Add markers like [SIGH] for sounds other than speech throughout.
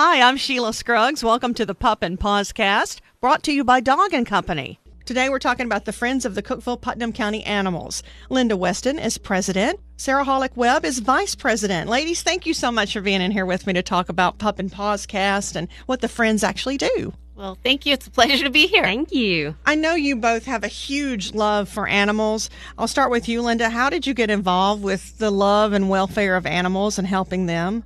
Hi, I'm Sheila Scruggs. Welcome to the Pup and Pawscast, brought to you by Dog and Company. Today we're talking about the Friends of the Cookeville Putnam County Animals. Linda Weston is president. Sarah Hollick Webb is vice president. Ladies, thank you so much for being in here with me to talk about Pup and Pawscast and what the Friends actually do. Well, thank you. It's a pleasure to be here. Thank you. I know you both have a huge love for animals. I'll start with you, Linda. How did you get involved with the love and welfare of animals and helping them?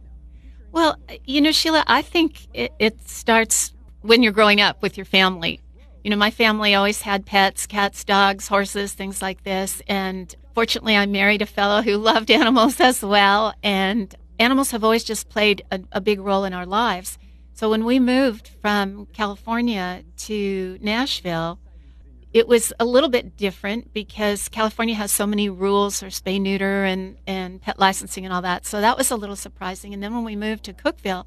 Well, you know, Sheila, I think it, it starts when you're growing up with your family. You know, my family always had pets, cats, dogs, horses, things like this. And fortunately, I married a fellow who [LAUGHS] loved animals as well. And animals have always just played a, a big role in our lives. So when we moved from California to Nashville, it was a little bit different because California has so many rules for spay neuter and, and pet licensing and all that. So that was a little surprising. And then when we moved to Cookeville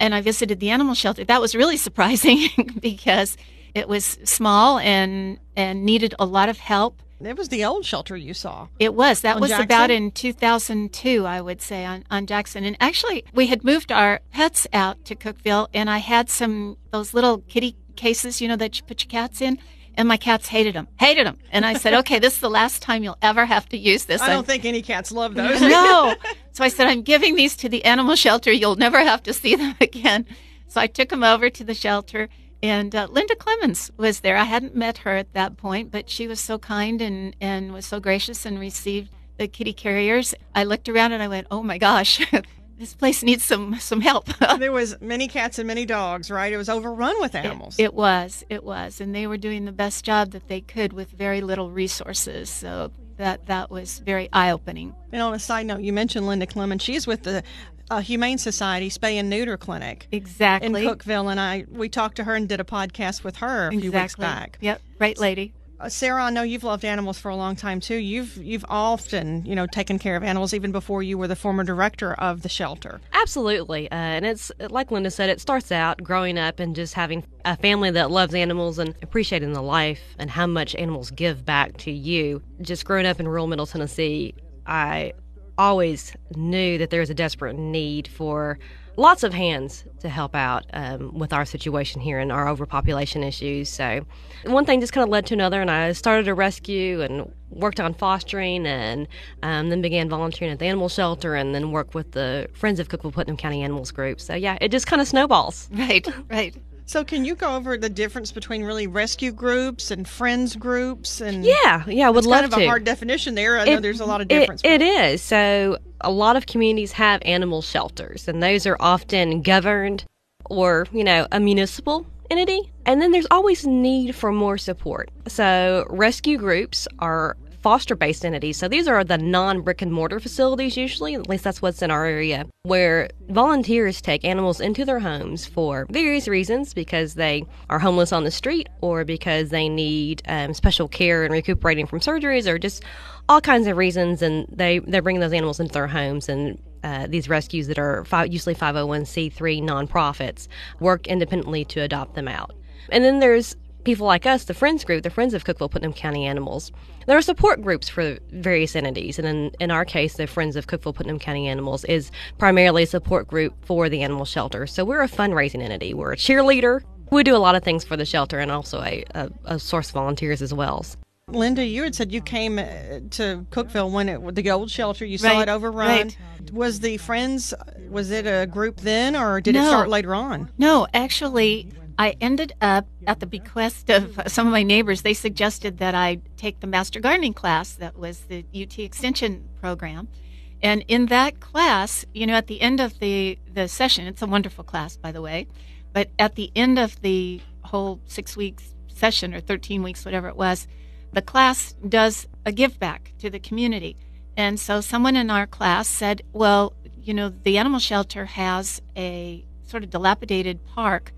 and I visited the animal shelter, that was really [LAUGHS] surprising because it was small and and needed a lot of help. It was the old shelter you saw. It was. That was Jackson? about in 2002, I would say, on, on Jackson. And actually, we had moved our pets out to Cookeville, and I had some, those little kitty cases, you know, that you put your cats in. And my cats hated them, hated them. And I said, [LAUGHS] okay, this is the last time you'll ever have to use this. I I'm- don't think any cats love [LAUGHS] those. no. [LAUGHS] So I said, I'm giving these to the animal shelter. You'll never have to see them again. So I took them over to the shelter, and uh, Linda Clemens was there. I hadn't met her at that point, but she was so kind and, and was so gracious and received the kitty carriers. I looked around and I went, oh my gosh, this place needs some, some help. [LAUGHS] there was many cats and many dogs, right? It was overrun with animals. It, it was, it was, and they were doing the best job that they could with very little resources. So that that was very eye opening. and on a side note, you mentioned Linda Clemens. She's with the uh, Humane Society Spay and Neuter Clinic exactly in. Cookeville, and I we talked to her and did a podcast with her a few weeks back. Yep, great lady. Uh, Sarah, I know you've loved animals for a long time too. You've you've often you know taken care of animals even before you were the former director of the shelter. Absolutely. Uh, and it's like Linda said, it starts out growing up and just having a family that loves animals and appreciating the life and how much animals give back to you. Just growing up in rural Middle Tennessee, I always knew that there was a desperate need for lots of hands to help out um, with our situation here and our overpopulation issues. So, one thing just kind of led to another, and I started a rescue and worked on fostering, and um, then began volunteering at the animal shelter, and then worked with the Friends of Cookeville Putnam County Animals group. So, yeah, it just kind of snowballs. [LAUGHS] Right, right. So, can you go over the difference between really rescue groups and friends groups? And Yeah, yeah, I would it's love kind of to. a hard definition there. I know there's a lot of it- difference. it is. So, a lot of communities have animal shelters, and those are often governed or, you know, a municipal entity. And then there's always need for more support. So, rescue groups are foster based entities. So, these are the non brick and mortar facilities, usually, at least that's what's in our area, where volunteers take animals into their homes for various reasons because they are homeless on the street or because they need um, special care and recuperating from surgeries or just all kinds of reasons. And they, they bring those animals into their homes and uh, these rescues that are usually 501c3 nonprofits work independently to adopt them out. And then there's people like us, the Friends Group, the Friends of Cookeville Putnam County Animals. There are support groups for various entities, and in, in our case, the Friends of Cookeville Putnam County Animals is primarily a support group for the animal shelter. So we're a fundraising entity. We're a cheerleader. We do a lot of things for the shelter and also a, a, a source of volunteers as well. Linda, you had said you came uh, to Cookeville when it the old shelter. You saw Right, it overrun. right. Was the friends? Was it a group then, or did it start later on? No, actually, I ended up at the bequest of some of my neighbors. They suggested that I take the master gardening class that was the UT Extension program. And in that class, you know, at the end of the, the session, it's a wonderful class, by the way, but at the end of the whole six weeks session or 13 weeks, whatever it was, the class does a give back to the community. And so someone in our class said, well, you know, the animal shelter has a sort of dilapidated park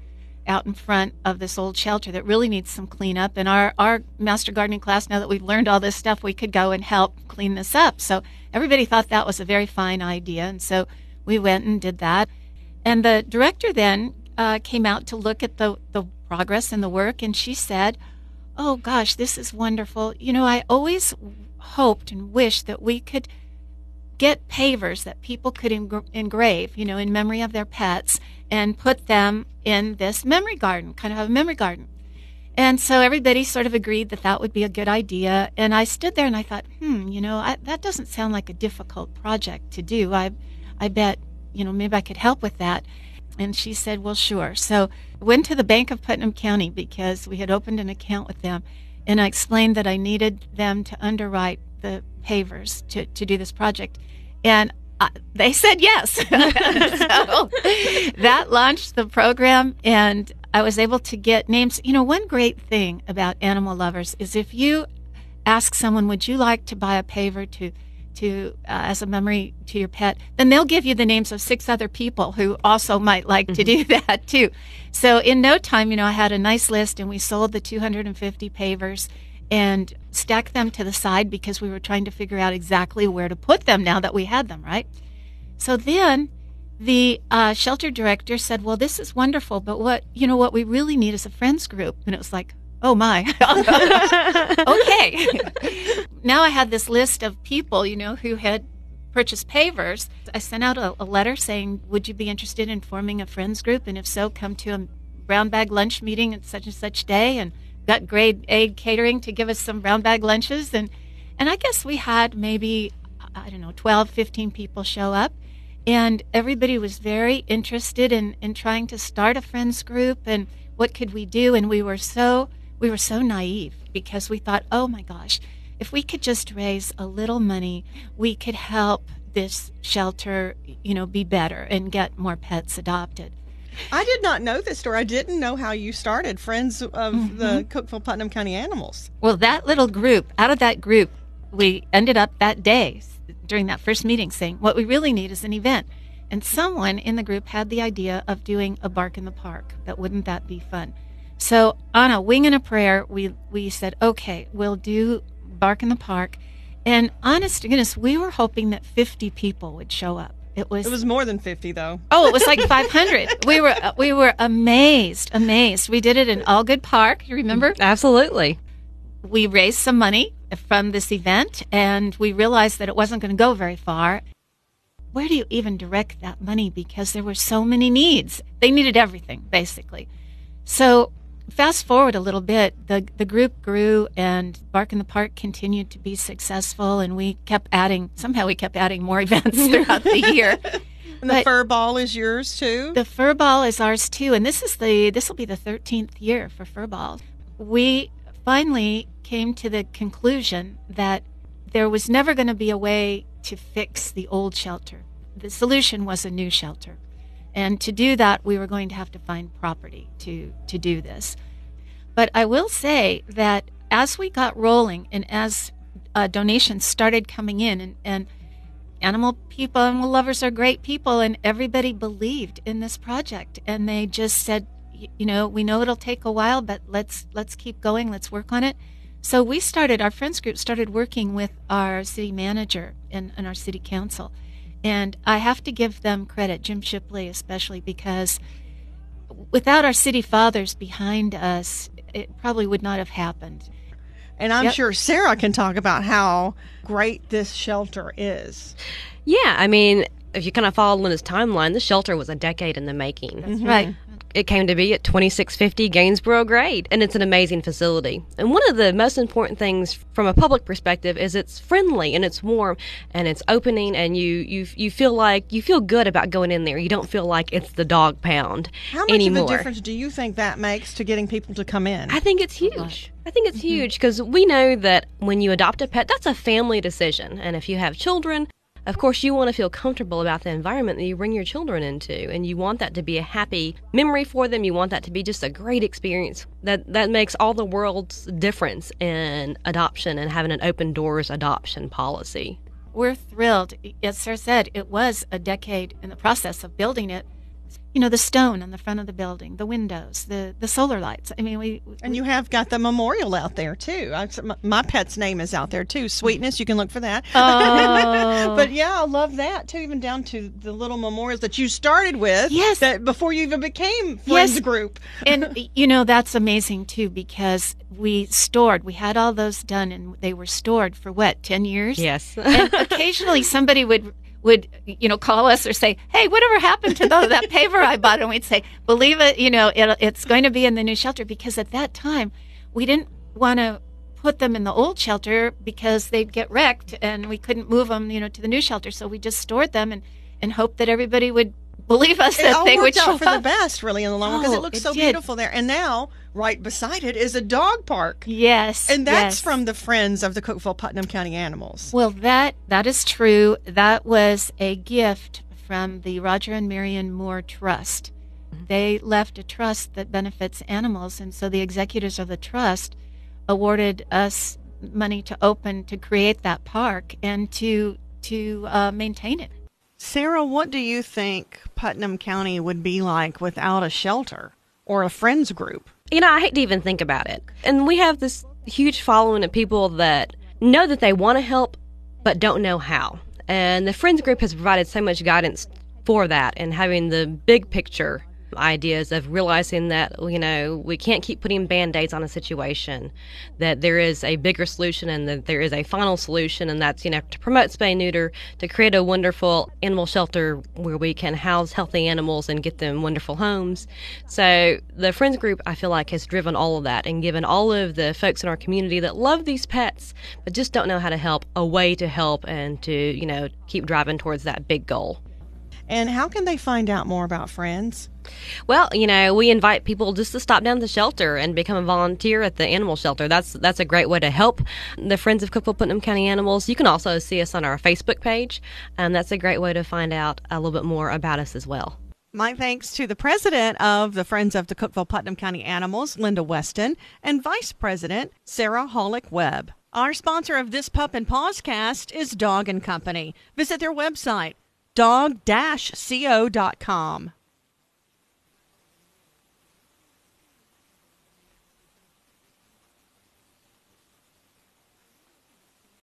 out in front of this old shelter that really needs some cleanup. And our, our master gardening class, now that we've learned all this stuff, we could go and help clean this up. So everybody thought that was a very fine idea. And so we went and did that. And the director then uh, came out to look at the, the progress and the work, and she said, Oh gosh, this is wonderful. You know, I always hoped and wished that we could get pavers that people could engra- engrave, you know, in memory of their pets and put them in this memory garden, kind of a memory garden. And so everybody sort of agreed that that would be a good idea. And I stood there and I thought, hmm, you know, I, that doesn't sound like a difficult project to do. I, I bet, you know, maybe I could help with that. And she said, well, sure. So I went to the Bank of Putnam County because we had opened an account with them. And I explained that I needed them to underwrite the pavers to, to do this project. And uh, they said yes. [LAUGHS] so that launched the program, and I was able to get names. You know, one great thing about animal lovers is if you ask someone, "Would you like to buy a paver to to uh, as a memory to your pet?" then they'll give you the names of six other people who also might like mm-hmm. to do [LAUGHS] that too. So in no time, you know, I had a nice list, and we sold the 250 pavers and stack them to the side because we were trying to figure out exactly where to put them now that we had them, right? So then the uh, shelter director said, "Well, this is wonderful, but what you know what we really need is a friends group." And it was like, "Oh my, [LAUGHS] okay." [LAUGHS] now I had this list of people, you know, who had purchased pavers. I sent out a, a, letter saying, "Would you be interested in forming a friends group? And if so, come to a brown bag lunch meeting at such and such day." And got grade A catering to give us some brown bag lunches, and and I guess we had maybe I don't know 12, 15 people show up. And everybody was very interested in, in trying to start a friends group and what could we do. And we were so we were so naive because we thought oh my gosh if we could just raise a little money we could help this shelter you know be better and get more pets adopted I did not know this story. I didn't know how you started Friends of mm-hmm. the Cookeville Putnam County Animals. Well, that little group, out of that group, we ended up that day during that first meeting saying, what we really need is an event. And someone in the group had the idea of doing a bark in the park. That wouldn't that be fun? So on a wing and a prayer, we we said, okay, we'll do bark in the park. And honest to goodness, we were hoping that 50 people would show up. It was. It was more than 50, though. Oh, it was like 500. [LAUGHS] we were uh, we were amazed, amazed. We did it in Allgood Park. You remember? Absolutely. We raised some money from this event, and we realized that it wasn't going to go very far. Where do you even direct that money? Because there were so many needs. They needed everything, basically. So, fast forward a little bit, the, the group grew, and Bark in the Park continued to be successful, and we kept adding, somehow, we kept adding more [LAUGHS] events throughout the year. [LAUGHS] And the fur ball is yours too. The fur ball is ours too, and this is the this will be the thirteenth year for fur ball. We finally came to the conclusion that there was never going to be a way to fix the old shelter. The solution was a new shelter. And to do that, we were going to have to find property to, to do this. But I will say that as we got rolling and as uh, donations started coming in, and, and animal people, animal lovers are great people, and everybody believed in this project. And they just said, you know, we know it'll take a while, but let's let's keep going. Let's work on it. So we started our friends group started working with our city manager and, and our city council, and I have to give them credit, Jim Shipley especially, because without our city fathers behind us, it probably would not have happened. And I'm yep. sure Sarah can talk about how great this shelter is. Yeah, I mean, if you kind of follow Linda's timeline, the shelter was a decade in the making. That's right mm-hmm. It came to be at 2650 Gainesboro Grade, and it's an amazing facility. And one of the most important things from a public perspective is it's friendly and it's warm and it's opening, and you you you feel like you feel good about going in there. You don't feel like it's the dog pound How much anymore. of a difference do you think that makes to getting people to come in? I think it's huge. I think it's mm-hmm. huge because we know that when you adopt a pet, that's a family decision, and if you have children of course, you want to feel comfortable about the environment that you bring your children into, and you want that to be a happy memory for them. You want that to be just a great experience. That that makes all the world's difference in adoption and having an open doors adoption policy. We're thrilled. As Sarah said, it was a decade in the process of building it, you know, the stone on the front of the building, the windows, the, the solar lights. I mean, we, we and you have got the memorial out there too. I, my pet's name is out there too. Sweetness, you can look for that. Oh. [LAUGHS] but yeah, I love that too. Even down to the little memorials that you started with. Yes. That before you even became friends yes. group. [LAUGHS] and you know that's amazing too because we stored. We had all those done, and they were stored for what ten years. Yes. and [LAUGHS] occasionally somebody would would you know call us or say, "Hey, whatever happened to the, that paver I bought?" And we'd say, "Believe it, you know, it, it's going to be in the new shelter." Because at that time, we didn't want to put them in the old shelter because they'd get wrecked and we couldn't move them, you know, to the new shelter. So we just stored them and and hoped that everybody would believe us that all they would worked show out for the best, really, in the long run, because Oh, it looks it so did. beautiful there. And now, right beside it is a dog park, Yes, and that's yes. from the Friends of the Cookeville Putnam County Animals. Well, that that is true. That was a gift from the Roger and Marion Moore Trust. They left a trust that benefits animals, and so the executors of the trust awarded us money to open to create that park and to to uh, maintain it. Sarah, what do you think Putnam County would be like without a shelter or a Friends group? You know, I hate to even think about it. And we have this huge following of people that know that they want to help, but don't know how. And the Friends Group has provided so much guidance for that and having the big picture ideas of realizing that, you know, we can't keep putting band aids on a situation, that there is a bigger solution and that there is a final solution, and that's, you know, to promote spay neuter, to create a wonderful animal shelter where we can house healthy animals and get them wonderful homes. So the Friends Group, I feel like, has driven all of that and given all of the folks in our community that love these pets but just don't know how to help a way to help and to, you know, keep driving towards that big goal. And how can they find out more about Friends? Well, you know, we invite people just to stop down to the shelter and become a volunteer at the animal shelter. That's that's a great way to help the Friends of Cookeville Putnam County Animals. You can also see us on our Facebook page, and that's a great way to find out a little bit more about us as well. My thanks to the president of the Friends of the Cookeville Putnam County Animals, Linda Weston, and vice president, Sarah Hollick Webb. Our sponsor of this Pup and Pawscast is Dog and Company. Visit their website, dog-co.com.